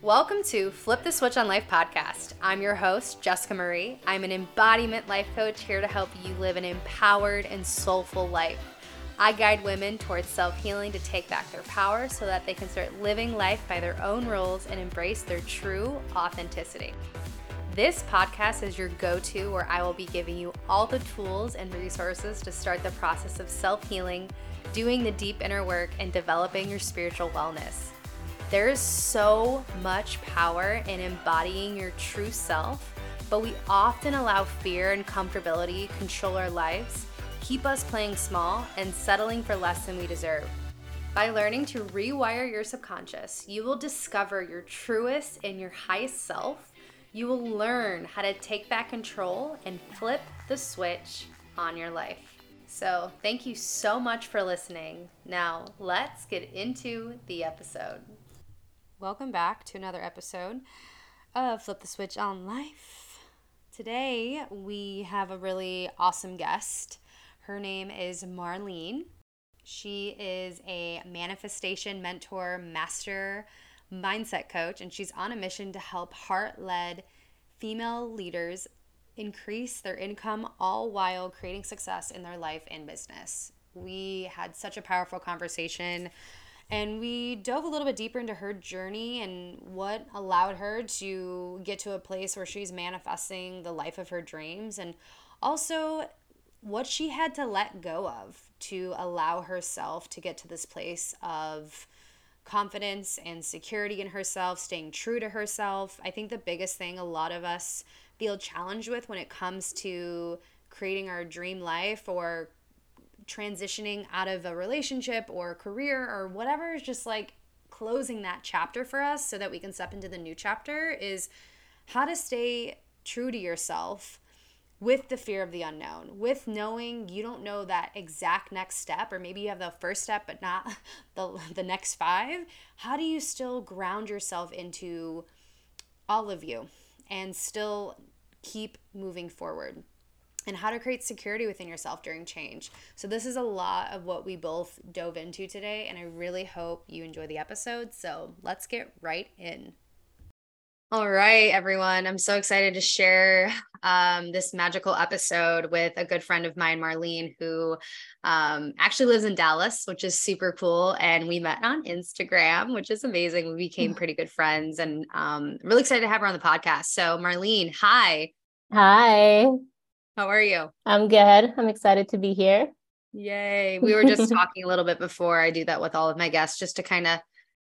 Welcome to Flip the Switch on Life podcast. I'm your host, Jessica Marie. I'm an embodiment life coach here to help you live an empowered and soulful life. I guide women towards self healing to take back their power so that they can start living life by their own rules and embrace their true authenticity. This podcast is your go to where I will be giving you all the tools and resources to start the process of self healing, doing the deep inner work, and developing your spiritual wellness. There is so much power in embodying your true self, but we often allow fear and comfortability control our lives, keep us playing small, and settling for less than we deserve. By learning to rewire your subconscious, you will discover your truest and your highest self. You will learn how to take back control and flip the switch on your life. So, thank you so much for listening. Now, let's get into the episode. Welcome back to another episode of Flip the Switch on Life. Today we have a really awesome guest. Her name is Marlene. She is a manifestation mentor, master mindset coach, and she's on a mission to help heart led female leaders increase their income all while creating success in their life and business. We had such a powerful conversation and we dove a little bit deeper into her journey and what allowed her to get to a place where she's manifesting the life of her dreams and also what she had to let go of to allow herself to get to this place of confidence and security in herself, staying true to herself. I think the biggest thing a lot of us feel challenged with when it comes to creating our dream life or transitioning out of a relationship or career or whatever is just like closing that chapter for us so that we can step into the new chapter is how to stay true to yourself with the fear of the unknown, with knowing you don't know that exact next step, or maybe you have the first step but not the, the next five. How do you still ground yourself into all of you and still keep moving forward? and how to create security within yourself during change. So, this is a lot of what we both dove into today, and I really hope you enjoy the episode. So, let's get right in. All right, everyone. I'm so excited to share um, this magical episode with a good friend of mine, Marlene, who um, actually lives in Dallas, which is super cool. And we met on Instagram, which is amazing. We became pretty good friends and um, really excited to have her on the podcast. So, Marlene, hi. Hi. How are you? I'm good. I'm excited to be here. Yay. We were just talking a little bit before. I do that with all of my guests just to kind of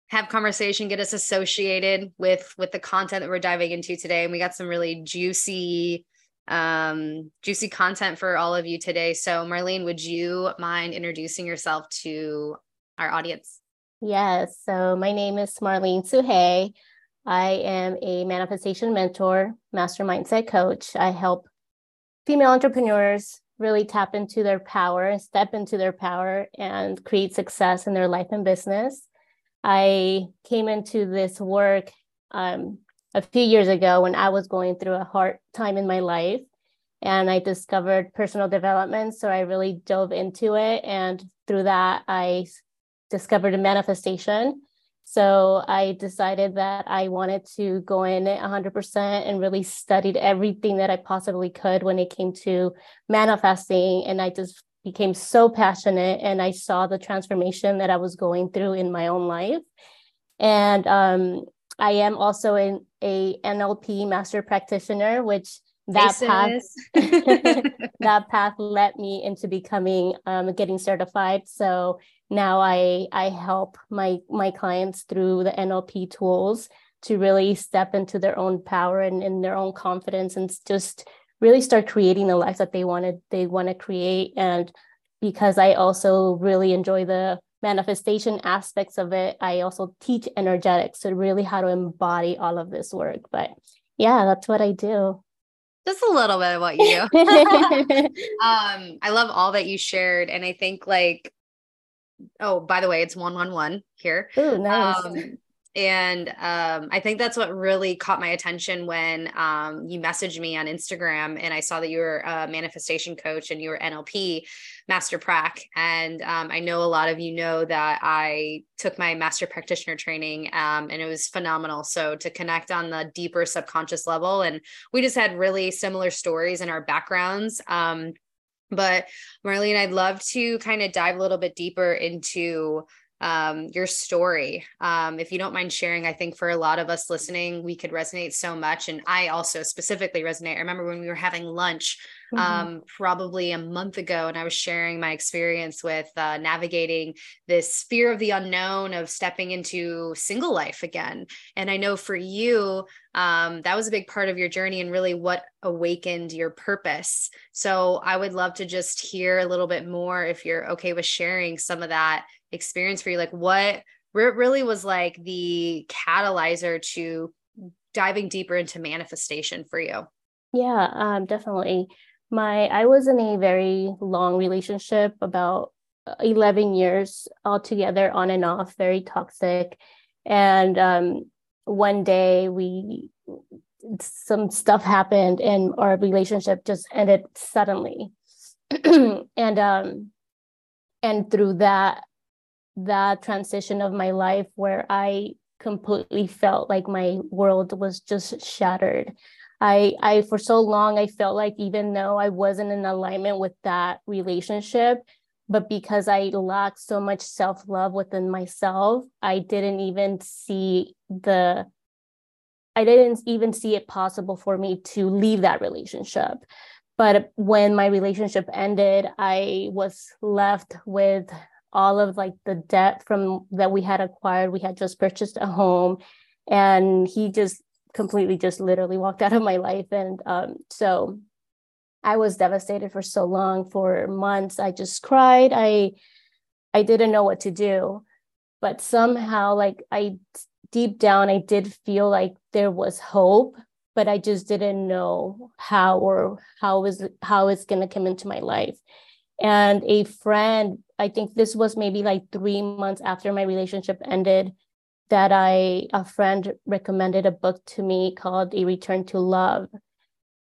have conversation, get us associated with with the content that we're diving into today. And we got some really juicy um juicy content for all of you today. So Marlene, would you mind introducing yourself to our audience? Yes. So my name is Marlene Sugey. I am a manifestation mentor, master mindset coach. I help female entrepreneurs really tap into their power, step into their power, and create success in their life and business. I came into this work um, a few years ago when I was going through a hard time in my life. And I discovered personal development. So I really dove into it. And through that, I discovered a manifestation. So I decided that I wanted to go in 100% and really studied everything that I possibly could when it came to manifesting. And I just became so passionate and I saw the transformation that I was going through in my own life. And um, I am also in a NLP master practitioner, which that path that path led me into becoming um, getting certified. So now I I help my my clients through the NLP tools to really step into their own power and in their own confidence and just really start creating the life that they wanted they want to create and because I also really enjoy the manifestation aspects of it I also teach energetics so really how to embody all of this work but yeah that's what I do just a little bit of what you do um I love all that you shared and I think like oh, by the way, it's 111 here. Ooh, nice. Um, And um, I think that's what really caught my attention when um, you messaged me on Instagram and I saw that you were a manifestation coach and you were NLP master prac. And um, I know a lot of you know that I took my master practitioner training um, and it was phenomenal. So to connect on the deeper subconscious level, and we just had really similar stories in our backgrounds. Um, but Marlene, I'd love to kind of dive a little bit deeper into um, your story. Um, if you don't mind sharing, I think for a lot of us listening, we could resonate so much. And I also specifically resonate. I remember when we were having lunch mm-hmm. um, probably a month ago, and I was sharing my experience with uh, navigating this fear of the unknown of stepping into single life again. And I know for you, um, that was a big part of your journey and really what awakened your purpose. So I would love to just hear a little bit more if you're okay with sharing some of that experience for you? Like what really was like the catalyzer to diving deeper into manifestation for you? Yeah um, definitely. My i was in a very long relationship about 11 years altogether on and off very toxic. And um, one day we some stuff happened and our relationship just ended suddenly. And um and through that that transition of my life where I completely felt like my world was just shattered. I I for so long I felt like even though I wasn't in alignment with that relationship, but because I lacked so much self-love within myself, I didn't even see the I didn't even see it possible for me to leave that relationship. But when my relationship ended, I was left with all of like the debt from that we had acquired. We had just purchased a home, and he just completely just literally walked out of my life. And um, so I was devastated for so long, for months. I just cried. I I didn't know what to do, but somehow, like I deep down, I did feel like there was hope, but I just didn't know how or how is how it's gonna come into my life. And a friend I think this was maybe like three months after my relationship ended that I a friend recommended a book to me called A Return to Love.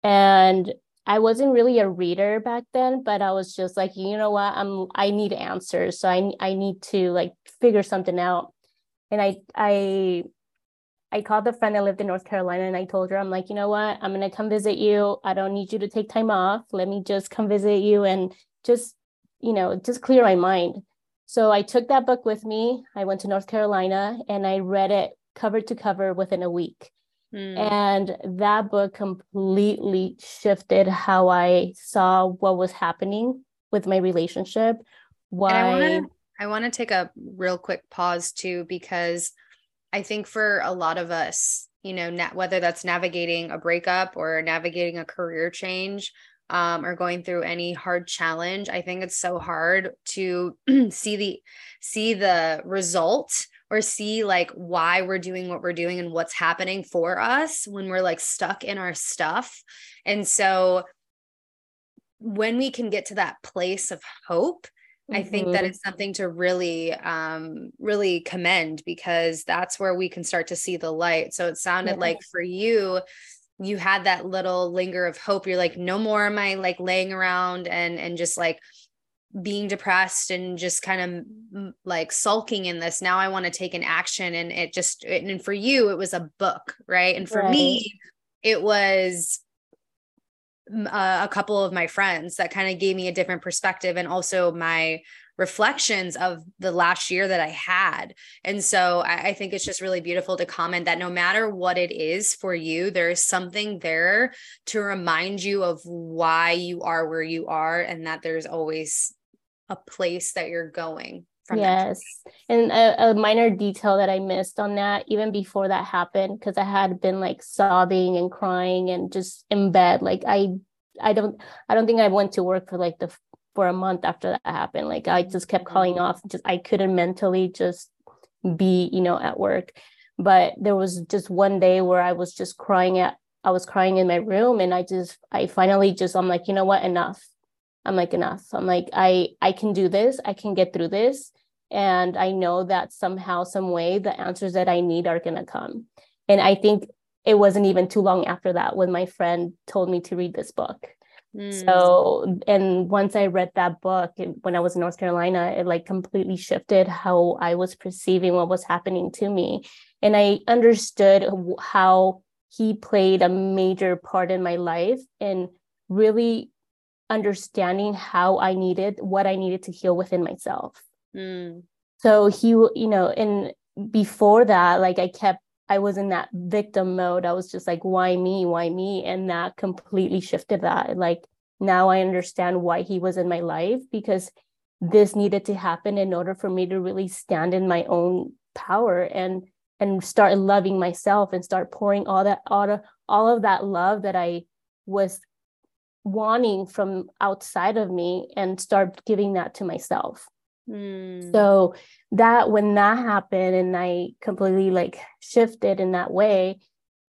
And I wasn't really a reader back then, but I was just like, you know what, I'm I need answers. So I I need to like figure something out. And I I I called the friend that lived in North Carolina and I told her, I'm like, you know what, I'm gonna come visit you. I don't need you to take time off. Let me just come visit you and just you know, just clear my mind. So I took that book with me. I went to North Carolina and I read it cover to cover within a week. Mm. And that book completely shifted how I saw what was happening with my relationship. Why I want to take a real quick pause too, because I think for a lot of us, you know, na- whether that's navigating a breakup or navigating a career change, um, or going through any hard challenge i think it's so hard to see the see the result or see like why we're doing what we're doing and what's happening for us when we're like stuck in our stuff and so when we can get to that place of hope I think that mm-hmm. it's something to really, um, really commend because that's where we can start to see the light. So it sounded yeah. like for you, you had that little linger of hope. You're like no more am i like laying around and and just like being depressed and just kind of like sulking in this. Now i want to take an action. And it just and for you it was a book right? And for right. me it was uh, a couple of my friends that kind of gave me a different perspective and also my reflections of the last year that I had. And so I, I, think it's just really beautiful to comment that no matter what it is for you, there is something there to remind you of why you are where you are and that there's always a place that you're going. yes. And a, a minor detail that I missed on that, even before that happened, because I had been like sobbing and crying and just in bed. Like I I don't I don't think I went to work for like the for a month after that happened. Like I just kept calling mm-hmm. off. Just I couldn't mentally just be, you know, at work. But there was just one day where I was just crying at I was crying in my room and I just I finally just I'm like, you know what, enough. I'm like enough. I'm like I I can do this. I can get through this. and I know that somehow, some way, the answers that I need are gonna come. And I think it wasn't even too long after that when my friend told me to read this book. Mm. So, and once I read that book when I was in North Carolina, it like completely shifted how I was perceiving what was happening to me. And I understood how he played a major part in my life and really understanding how I needed what I needed to heal within myself. Mm. So he, you know, and before that, like I kept, I was in that victim mode. I was just like, why me? Why me? And that completely shifted that. Like now I understand why he was in my life because this needed to happen in order for me to really stand in my own power and and start loving myself and start pouring all that all of, all of that love that I was wanting from outside of me and start giving that to myself. Mm. So that when that happened and I completely like shifted in that way,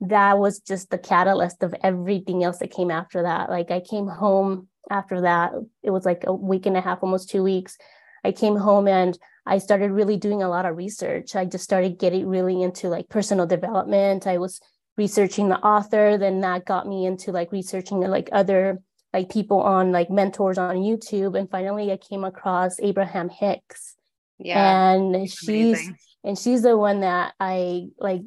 that was just the catalyst of everything else that came after that. Like I came home after that. It was like a week and a half, almost two weeks. I came home and I started really doing a lot of research. I just started getting really into like personal development. I was researching the author, then that got me into like researching like other like people on like mentors on YouTube. And finally I came across Abraham Hicks. Yeah. And she's amazing. and she's the one that I like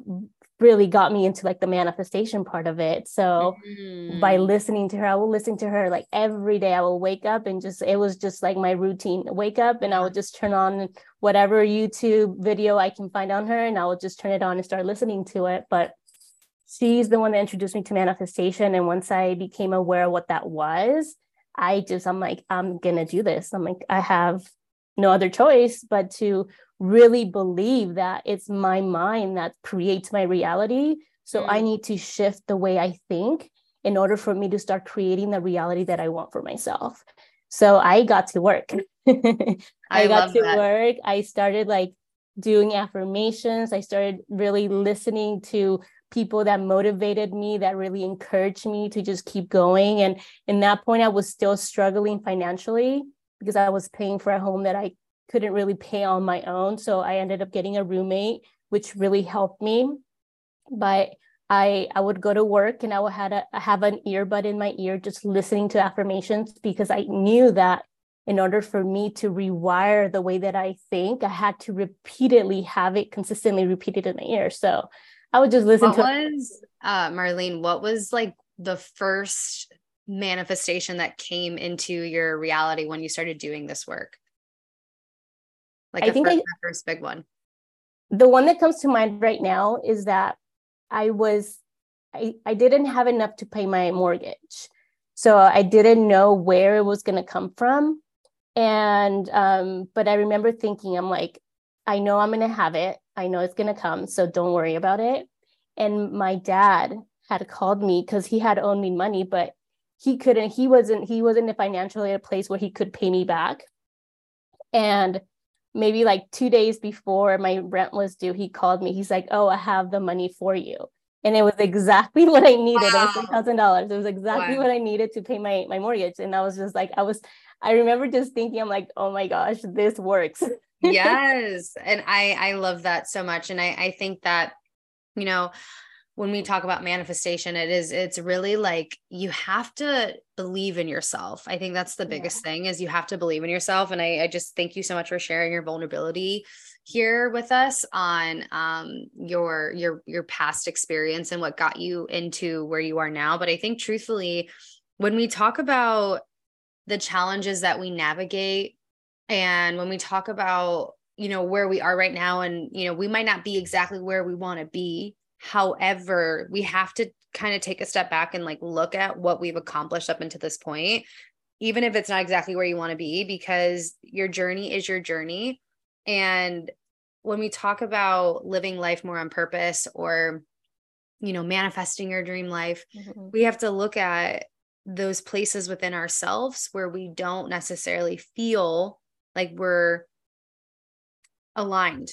really got me into like the manifestation part of it. So mm-hmm. by listening to her, I will listen to her like every day. I will wake up and just it was just like my routine. Wake up and I would just turn on whatever YouTube video I can find on her and I will just turn it on and start listening to it. But she's the one that introduced me to manifestation. And once I became aware of what that was, I just I'm like, I'm gonna do this. I'm like, I have no other choice but to really believe that it's my mind that creates my reality. So mm. I need to shift the way I think in order for me to start creating the reality that I want for myself. So I got to work. I, I got to that. work. I started like doing affirmations. I started really listening to people that motivated me, that really encouraged me to just keep going. And in that point, I was still struggling financially because I was paying for a home that I couldn't really pay on my own. So I ended up getting a roommate, which really helped me. But I I would go to work and I would have a, have an earbud in my ear just listening to affirmations because I knew that in order for me to rewire the way that I think, I had to repeatedly have it consistently repeated in my ear. So I would just listen to what to was uh Marlene, what was like the first manifestation that came into your reality when you started doing this work? Like I think first, I, first big one. The one that comes to mind right now is that I was I, I didn't have enough to pay my mortgage. So I didn't know where it was going to come from. And um, but I remember thinking, I'm like, I know I'm going to have it. I know it's going to come. So don't worry about it. And my dad had called me because he had owed me money, but he couldn't, he wasn't, he wasn't financially at a place where he could pay me back. And maybe like two days before my rent was due, he called me. He's like, Oh, I have the money for you. And it was exactly what I needed. Wow. It was thousand dollars. It was exactly wow. what I needed to pay my my mortgage. And I was just like, I was, I remember just thinking, I'm like, oh my gosh, this works. Yes. And I I love that so much. And I I think that, you know, when we talk about manifestation it is it's really like you have to believe in yourself i think that's the biggest yeah. thing is you have to believe in yourself and I, I just thank you so much for sharing your vulnerability here with us on um, your your your past experience and what got you into where you are now but i think truthfully when we talk about the challenges that we navigate and when we talk about you know where we are right now and you know we might not be exactly where we want to be However, we have to kind of take a step back and like look at what we've accomplished up until this point, even if it's not exactly where you want to be, because your journey is your journey. And when we talk about living life more on purpose or, you know, manifesting your dream life, mm-hmm. we have to look at those places within ourselves where we don't necessarily feel like we're aligned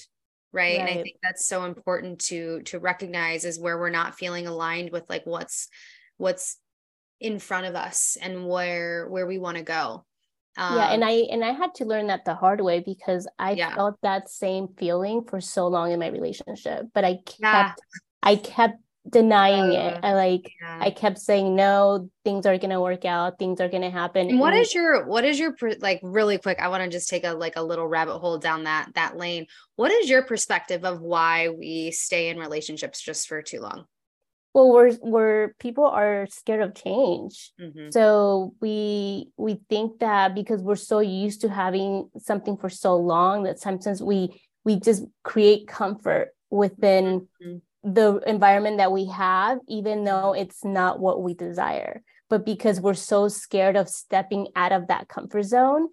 right? right? and i think that's so important to to recognize is where we're not feeling aligned with like what's what's in front of us and where where we want to go Um, yeah, and I and I had to learn that the hard way because I yeah. felt that same feeling for so long in my relationship, but I kept yeah. I kept denying uh, it. I like yeah. I kept saying no, things are gonna work out, things are gonna happen. And what and- is your what is your like really quick? I want to just take a like a little rabbit hole down that that lane. What is your perspective of why we stay in relationships just for too long? Well, we're we're people are scared of change. Mm-hmm. So we we think that because we're so used to having something for so long that sometimes we we just create comfort within mm-hmm the environment that we have, even though it's not what we desire. But because we're so scared of stepping out of that comfort zone,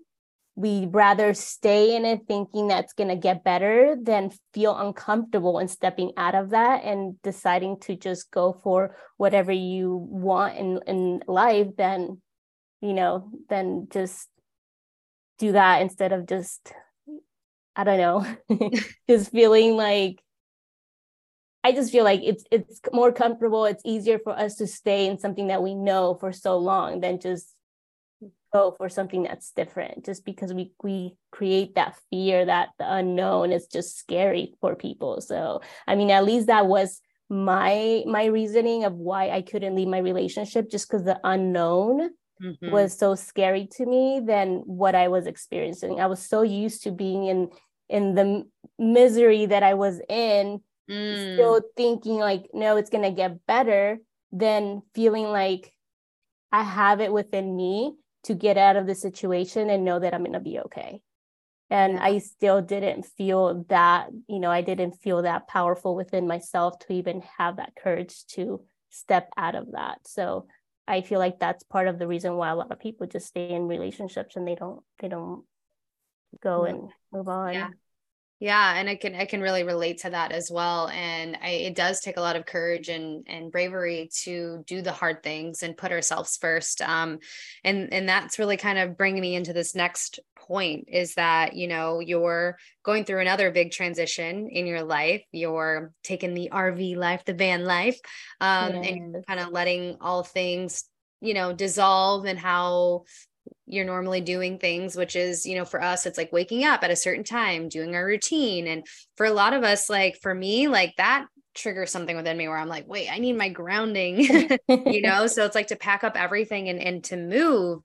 we rather stay in it thinking that's going to get better than feel uncomfortable and stepping out of that and deciding to just go for whatever you want in, in life then you know then just do that instead of just i don't know just feeling like I just feel like it's it's more comfortable. It's easier for us to stay in something that we know for so long than just go for something that's different. Just because we we create that fear that the unknown is just scary for people. So I mean, at least that was my my reasoning of why I couldn't leave my relationship, just because the unknown mm-hmm. was so scary to me than what I was experiencing. I was so used to being in in the misery that I was in mm. still thinking like no it's going to get better than feeling like i have it within me to get out of the situation and know that i'm going to be okay. And yeah. i still didn't feel that you know i didn't feel that powerful within myself to even have that courage to step out of that. So i feel like that's part of the reason why a lot of people just stay in relationships and they don't they don't go and move on. Yeah yeah, and I can I can really relate to that as well. And I, it does take a lot of courage and and bravery to do the hard things and put ourselves first. Um, and and that's really kind of bringing me into this next point is that you know you're going through another big transition in your life. You're taking the RV life, the van life, um, yes. and kind of letting all things you know dissolve and how you're normally doing things which is you know for us it's like waking up at a certain time doing our routine. And for a lot of us like for me like that triggers something within me where i'm like wait i need my grounding you know? So it's like to pack up everything and and to move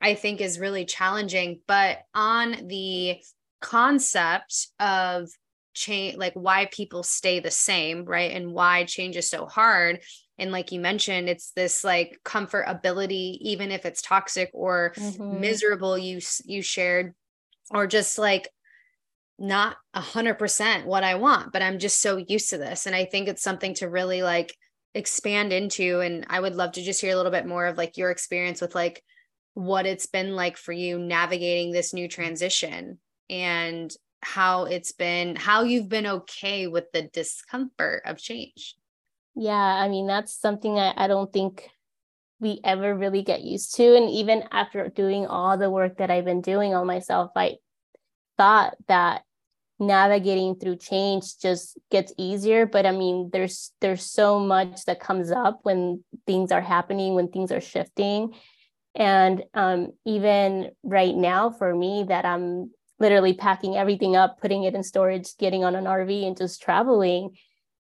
i think is really challenging. But on the concept of change like why people stay the same right? And why change is so hard and like you mentioned it's this like comfort ability even if it's toxic or mm-hmm. miserable you you shared or just like not a hundred percent what I want, but I'm just so used to this. And I think it's something to really like expand into. And I would love to just hear a little bit more of like your experience with like what it's been like for you navigating this new transition and how it's been, how you've been okay with the discomfort of change. Yeah, I mean, that's something I, I don't think we ever really get used to. And even after doing all the work that I've been doing on myself, I thought that navigating through change just gets easier but i mean there's there's so much that comes up when things are happening when things are shifting and um, even right now for me that i'm literally packing everything up putting it in storage getting on an rv and just traveling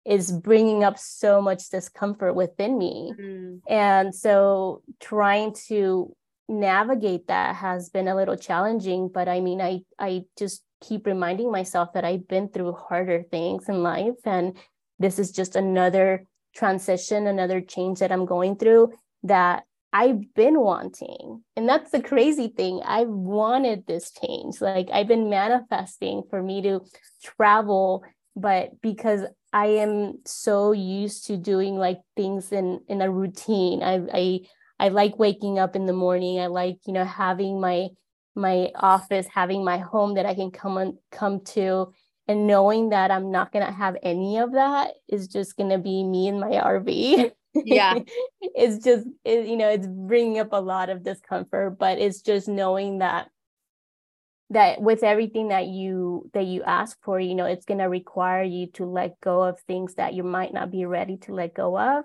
is bringing up so much discomfort within me. Mm. And so trying to navigate that has been a little challenging, but I mean I I just keep reminding myself that I've been through harder things in life and this is just another transition, another change that I'm going through that I've been wanting. And that's the crazy thing. I wanted this change. Like I've been manifesting for me to travel, but because I am so used to doing like things in in a routine. I I I like waking up in the morning. I like, you know, having my my office, having my home that I can come on come to and knowing that I'm not going to have any of that is just going to be me in my RV. Yeah. it's just it, you know, it's bringing up a lot of discomfort, but it's just knowing that that with everything that you that you ask for you know it's going to require you to let go of things that you might not be ready to let go of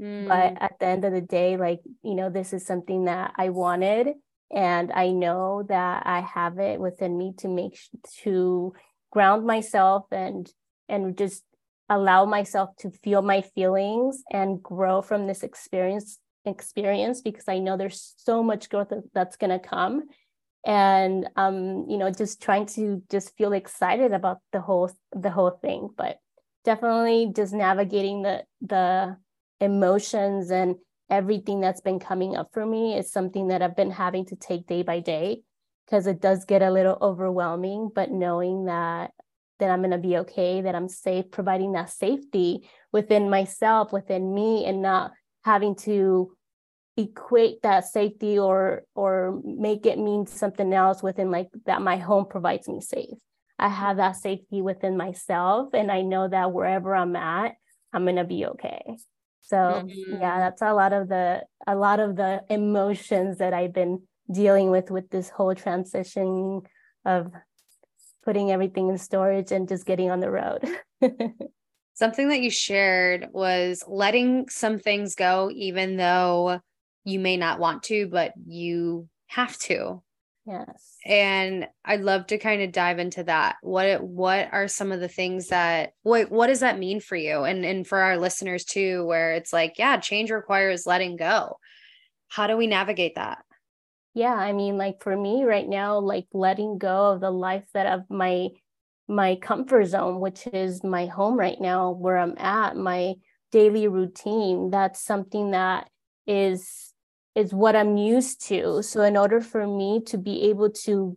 mm. but at the end of the day like you know this is something that i wanted and I know that I have it within me to make to ground myself and and just allow myself to feel my feelings and grow from this experience experience because I know there's so much growth that's going to come and um you know just trying to just feel excited about the whole the whole thing but definitely just navigating the the emotions and everything that's been coming up for me is something that I've been having to take day by day because it does get a little overwhelming but knowing that that I'm going to be okay that I'm safe providing that safety within myself within me and not having to equate that safety or or make it mean something else within like that my home provides me safe. I have that safety within myself and i know that wherever i'm at i'm going to be okay. So mm-hmm. yeah that's a lot of the a lot of the emotions that i've been dealing with with this whole transition of putting everything in storage and just getting on the road. Something that you shared was letting some things go even though you may not want to, but you have to. Yes. And I'd love to kind of dive into that. What what are some of the things that what what does that mean for you? And and for our listeners too, where it's like, yeah, change requires letting go. How do we navigate that? Yeah, I mean, like for me right now, like letting go of the life that of my my comfort zone, which is my home right now, where I'm at, my daily routine. That's something that is is what I'm used to. So in order for me to be able to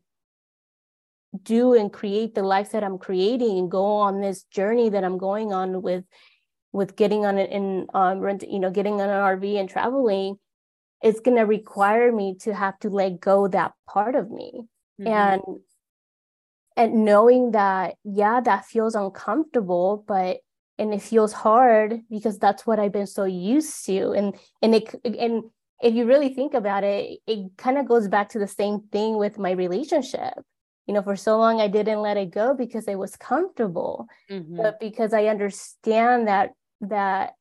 do and create the life that I'm creating and go on this journey that I'm going on with with getting on it in um rent, you know, getting on an RV and traveling, it's gonna require me to have to let go that part of me. Mm-hmm. And and knowing that, yeah, that feels uncomfortable, but and it feels hard because that's what I've been so used to. And and it and if you really think about it, it kind of goes back to the same thing with my relationship. You know, for so long I didn't let it go because it was comfortable, mm-hmm. but because I understand that that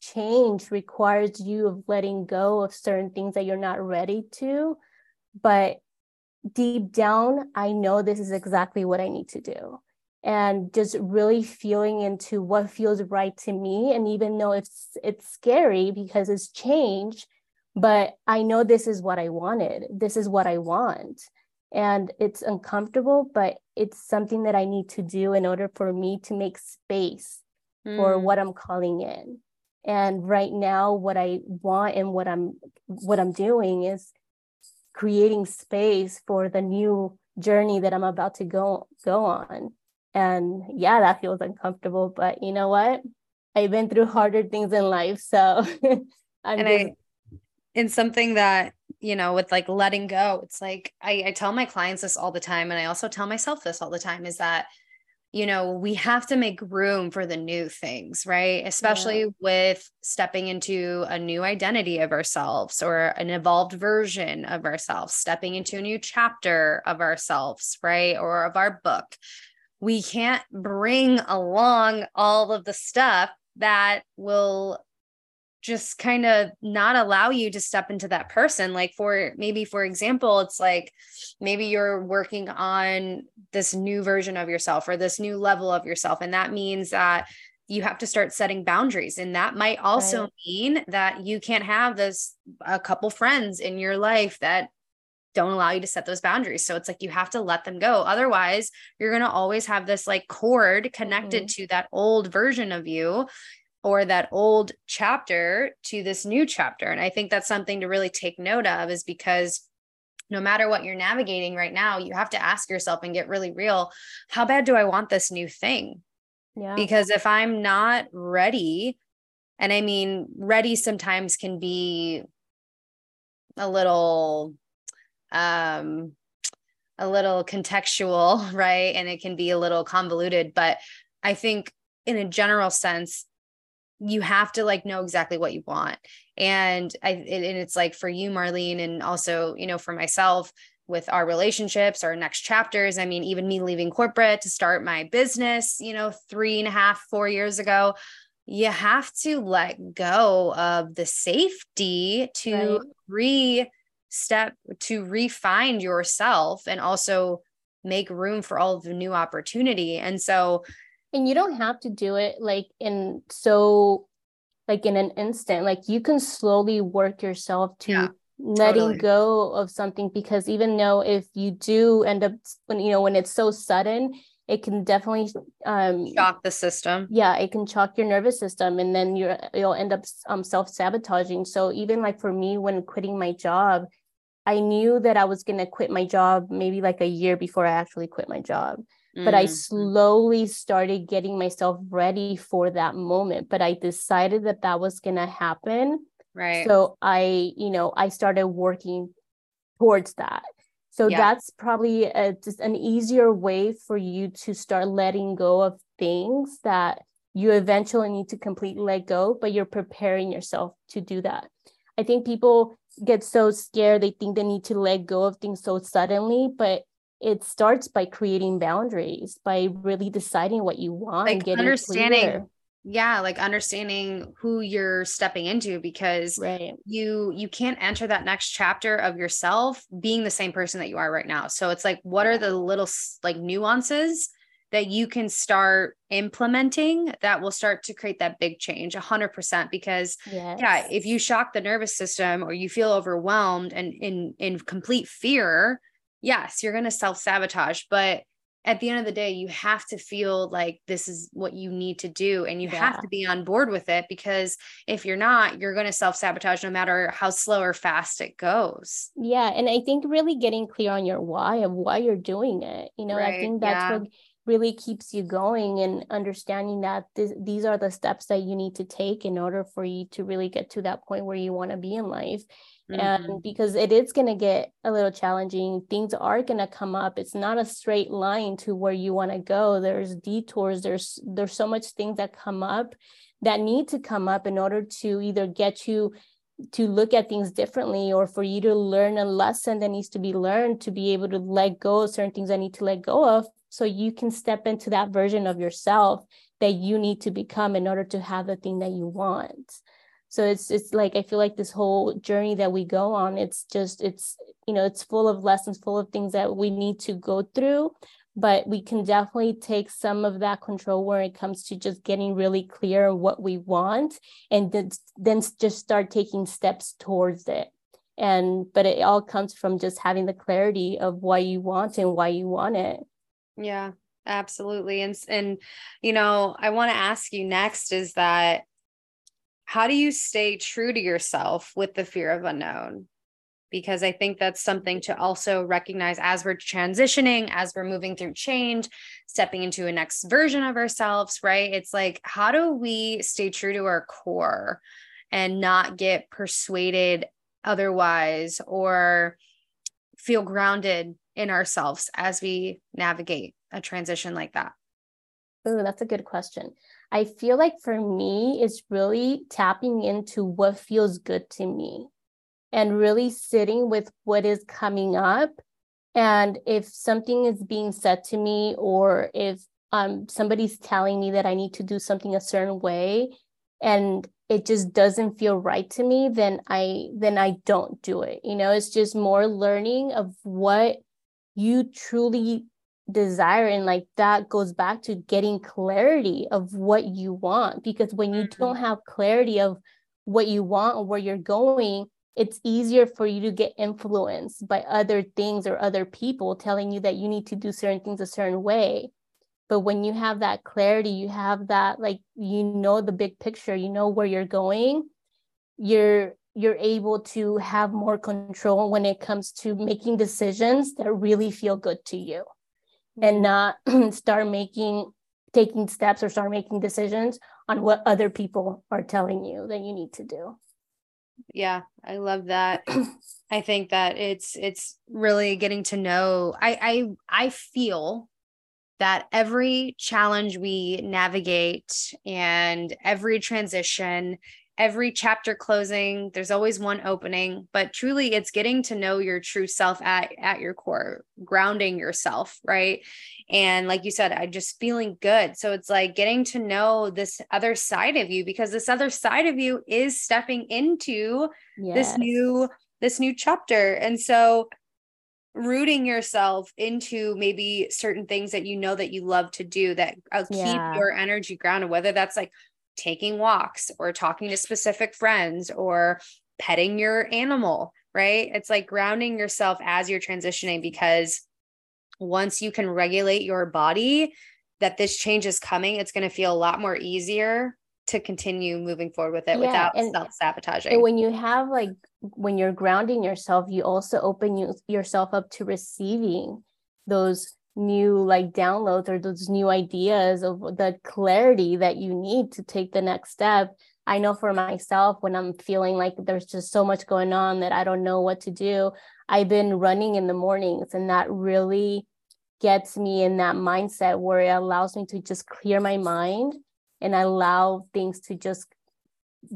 change requires you of letting go of certain things that you're not ready to. But deep down, I know this is exactly what I need to do. And just really feeling into what feels right to me. And even though it's it's scary because it's change, but I know this is what I wanted. This is what I want. And it's uncomfortable, but it's something that I need to do in order for me to make space mm. for what I'm calling in. And right now, what I want and what I'm what I'm doing is creating space for the new journey that I'm about to go go on. And yeah, that feels uncomfortable, but you know what? I've been through harder things in life, so I'm and just, I in something that you know with like letting go it's like I, I tell my clients this all the time and i also tell myself this all the time is that you know we have to make room for the new things right? Especially yeah. with stepping into a new identity of ourselves or an evolved version of ourselves stepping into a new chapter of ourselves right? Or of our book. We can't bring along all of the stuff that will just kind of not allow you to step into that person like for maybe for example it's like maybe you're working on this new version of yourself or this new level of yourself and that means that you have to start setting boundaries and that might also right. mean that you can't have this a couple friends in your life that don't allow you to set those boundaries so it's like you have to let them go otherwise you're going to always have this like cord connected mm-hmm. to that old version of you or that old chapter to this new chapter. And I think that's something to really take note of is because no matter what you're navigating right now, you have to ask yourself and get really real how bad do I want this new thing? Yeah. Because if I'm not ready, and I mean, ready sometimes can be a little, um, a little contextual, right? And it can be a little convoluted, but I think in a general sense, you have to like know exactly what you want and i and it's like for you marlene and also you know for myself with our relationships our next chapters i mean even me leaving corporate to start my business you know three and a half four years ago you have to let go of the safety to right. re step to refine yourself and also make room for all of the new opportunity. And so, and you don't have to do it like in so like in an instant. Like you can slowly work yourself to yeah, letting totally. go of something because even though if you do end up when you know when it's so sudden it can definitely um shock the system. Yeah it can shock your nervous system and then you're you'll end up um self-sabotaging. So even like for me when quitting my job i knew that i was going to quit my job maybe like a year before i actually quit my job but I mm-hmm. slowly started getting myself ready for that moment. But I decided that that was going to happen. Right. So I, you know, I started working towards that. So yeah. that's probably a, just an easier way for you to start letting go of things that you eventually need to completely let go, but you're preparing yourself to do that. I think people get so scared, they think they need to let go of things so suddenly, but it starts by creating boundaries by really deciding what you want like and getting understanding clear. yeah like understanding who you're stepping into because right. you you can't enter that next chapter of yourself being the same person that you are right now so it's like what are the little like nuances that you can start implementing that will start to create that big change 100% because yes. yeah if you shock the nervous system or you feel overwhelmed and in in complete fear yes, you're going to self sabotage, but at the end of the day, you have to feel like this is what you need to do and you yeah. have to be on board with it because if you're not, you're going to self sabotage no matter how slow or fast it goes. Yeah. And I think really getting clear on your why of why you're doing it, you know, right. I think that's yeah. what really keeps you going and understanding that this, these are the steps that you need to take in order for you to really get to that point where you want to be in life Mm-hmm. And because it is going to get a little challenging, things are going to come up. It's not a straight line to where you want to go. There's detours, there's there's so much things that come up that need to come up in order to either get you to look at things differently or for you to learn a lesson that needs to be learned to be able to let go of certain things I need to let go of so you can step into that version of yourself that you need to become in order to have the thing that you want so it's it's like i feel like this whole journey that we go on it's just it's you know it's full of lessons full of things that we need to go through but we can definitely take some of that control where it comes to just getting really clear what we want and then, then just start taking steps towards it. And but it all comes from just having the clarity of why you want and why you want it. Yeah absolutely. And and you know i want to ask you next is that how do you stay true to yourself with the fear of unknown? Because I think that's something to also recognize as we're transitioning, as we're moving through change, stepping into a next version of ourselves, right? It's like, how do we stay true to our core and not get persuaded otherwise or feel grounded in ourselves as we navigate a transition like that? Oh, that's a good question. I feel like for me, it's really tapping into what feels good to me and really sitting with what is coming up. And if something is being said to me, or if um, somebody's telling me that I need to do something a certain way, and it just doesn't feel right to me, then I then I don't do it. You know, it's just more learning of what you truly desire and like that goes back to getting clarity of what you want because when you mm-hmm. don't have clarity of what you want or where you're going it's easier for you to get influenced by other things or other people telling you that you need to do certain things a certain way but when you have that clarity you have that like you know the big picture you know where you're going you're you're able to have more control when it comes to making decisions that really feel good to you and not start making taking steps or start making decisions on what other people are telling you that you need to do. Yeah i love that. I think that it's it's really getting to know i i i feel that every challenge we navigate and every transition every chapter closing there's always one opening but truly it's getting to know your true self at at your core grounding yourself right and like you said i just feeling good so it's like getting to know this other side of you because this other side of you is stepping into yes. this new this new chapter. And so rooting yourself into maybe certain things that you know that you love to do that uh, keep yeah. your energy grounded, whether that's like taking walks or talking to specific friends or petting your animal, right? It's like grounding yourself as you're transitioning because once you can regulate your body, that this change is coming, it's going to feel a lot more easier to continue moving forward with it yeah, without self sabotaging. And when you have like when you're grounding yourself, you also open you, yourself up to receiving those new like downloads or those new ideas of the clarity that you need to take the next step. I know for myself, when I'm feeling like there's just so much going on that I don't know what to do, I've been running in the mornings, and that really gets me in that mindset where it allows me to just clear my mind and allow things to just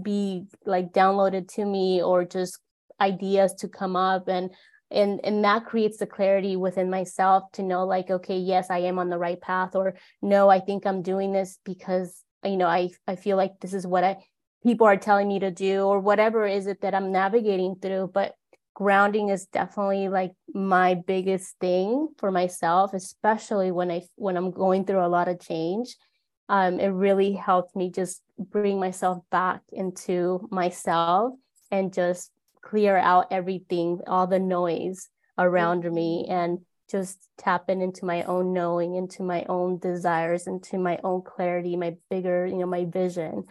be like downloaded to me or just ideas to come up and and and that creates the clarity within myself to know like okay yes i am on the right path or no i think i'm doing this because you know i i feel like this is what i people are telling me to do or whatever is it that i'm navigating through. But grounding is definitely like my biggest thing for myself especially when i when i'm going through a lot of change. Um, it really helped me just bring myself back into myself and just clear out everything all the noise around mm-hmm. me and just tapping into my own knowing into my own desires into my own clarity my bigger you know my vision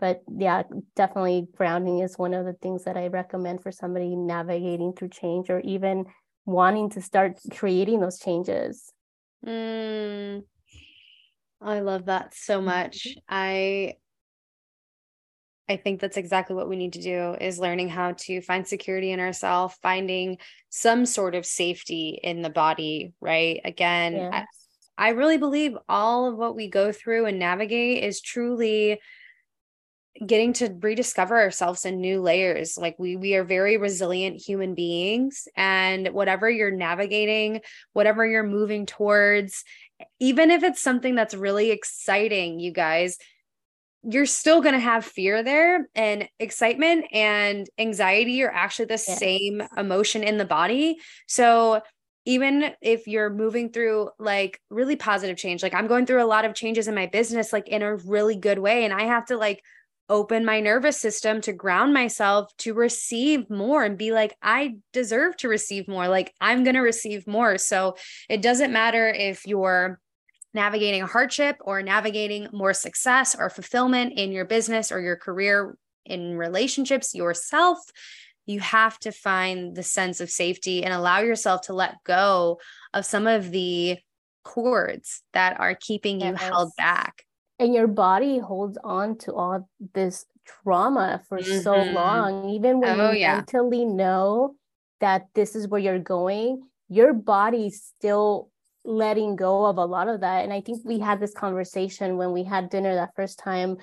but yeah definitely grounding is one of the things that i recommend for somebody navigating through change or even wanting to start creating those changes mm, i love that so much mm-hmm. i i think that's exactly what we need to do is learning how to find security in ourselves finding some sort of safety in the body right again. I, I really believe all of what we go through and navigate is truly getting to rediscover ourselves in new layers like we we are very resilient human beings and whatever you're navigating whatever you're moving towards even if it's something that's really exciting you guys you're still going to have fear there and excitement and anxiety are actually the yeah. same emotion in the body so even if you're moving through like really positive change like i'm going through a lot of changes in my business like in a really good way and i have to like open my nervous system to ground myself to receive more and be like, I deserve to receive more. Like, I'm going to receive more. So it doesn't matter if you're navigating hardship or navigating more success or fulfillment in your business or your career in relationships yourself. You have to find the sense of safety and allow yourself to let go of some of the cords that are keeping you held back and your body holds on to all this trauma for mm-hmm. so long even when oh, you yeah. mentally know that this is where you're going your body's still letting go of a lot of that. And i think we had this conversation when we had dinner that first time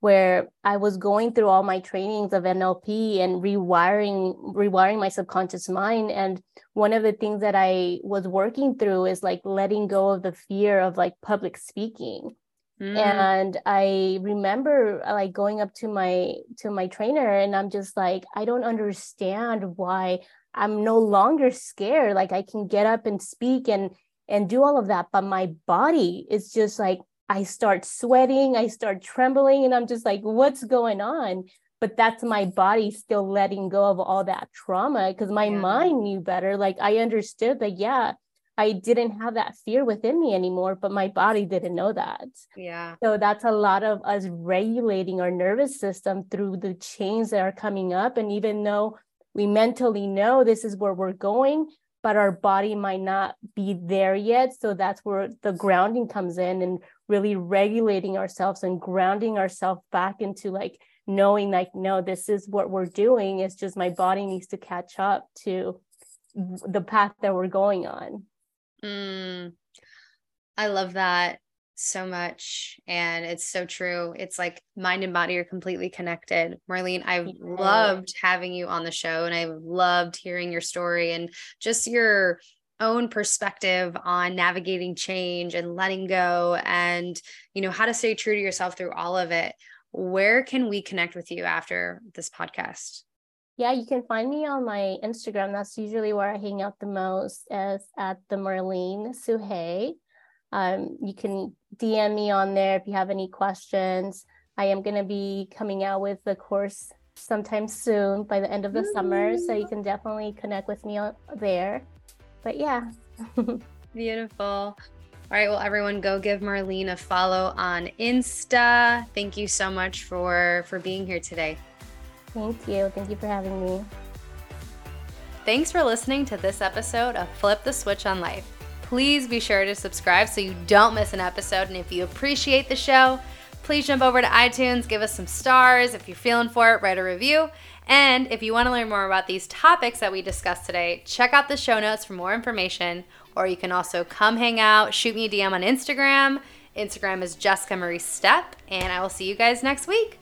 where i was going through all my trainings of nlp and rewiring rewiring my subconscious mind. And one of the things that i was working through is like letting go of the fear of like public speaking. Mm. And I remember like going up to my to my trainer and I'm just like I don't understand why I'm no longer scared. Like I can get up and speak and and do all of that but my body is just like I start sweating, I start trembling and I'm just like what's going on? But that's my body still letting go of all that trauma because my yeah. mind knew better like I understood that yeah I didn't have that fear within me anymore, but my body didn't know that. Yeah. So that's a lot of us regulating our nervous system through the chains that are coming up. And even though we mentally know this is where we're going, but our body might not be there yet. So that's where the grounding comes in and really regulating ourselves and grounding ourselves back into like knowing like, no, this is what we're doing. It's just my body needs to catch up to the path that we're going on. Mm, I love that so much. And it's so true. It's like mind and body are completely connected. Marlene, I've loved having you on the show and I've loved hearing your story and just your own perspective on navigating change and letting go and you know how to stay true to yourself through all of it where can we connect with you after this podcast Yeah, you can find me on my Instagram. That's usually where I hang out the most, is at the Marlene Sugey. Um, you can DM me on there if you have any questions. I am going to be coming out with the course sometime soon by the end of the mm-hmm. summer. So you can definitely connect with me there. But yeah. Beautiful. All right, well, everyone, go give Marlene a follow on Insta. Thank you so much for for being here today. Thank you. Thank you for having me. Thanks for listening to this episode of Flip the Switch on Life. Please be sure to subscribe so you don't miss an episode. And if you appreciate the show, please jump over to iTunes, give us some stars. If you're feeling for it, write a review. And if you want to learn more about these topics that we discussed today, check out the show notes for more information. Or you can also come hang out, shoot me a DM on Instagram. Instagram is Jessica Marie Step, and I will see you guys next week.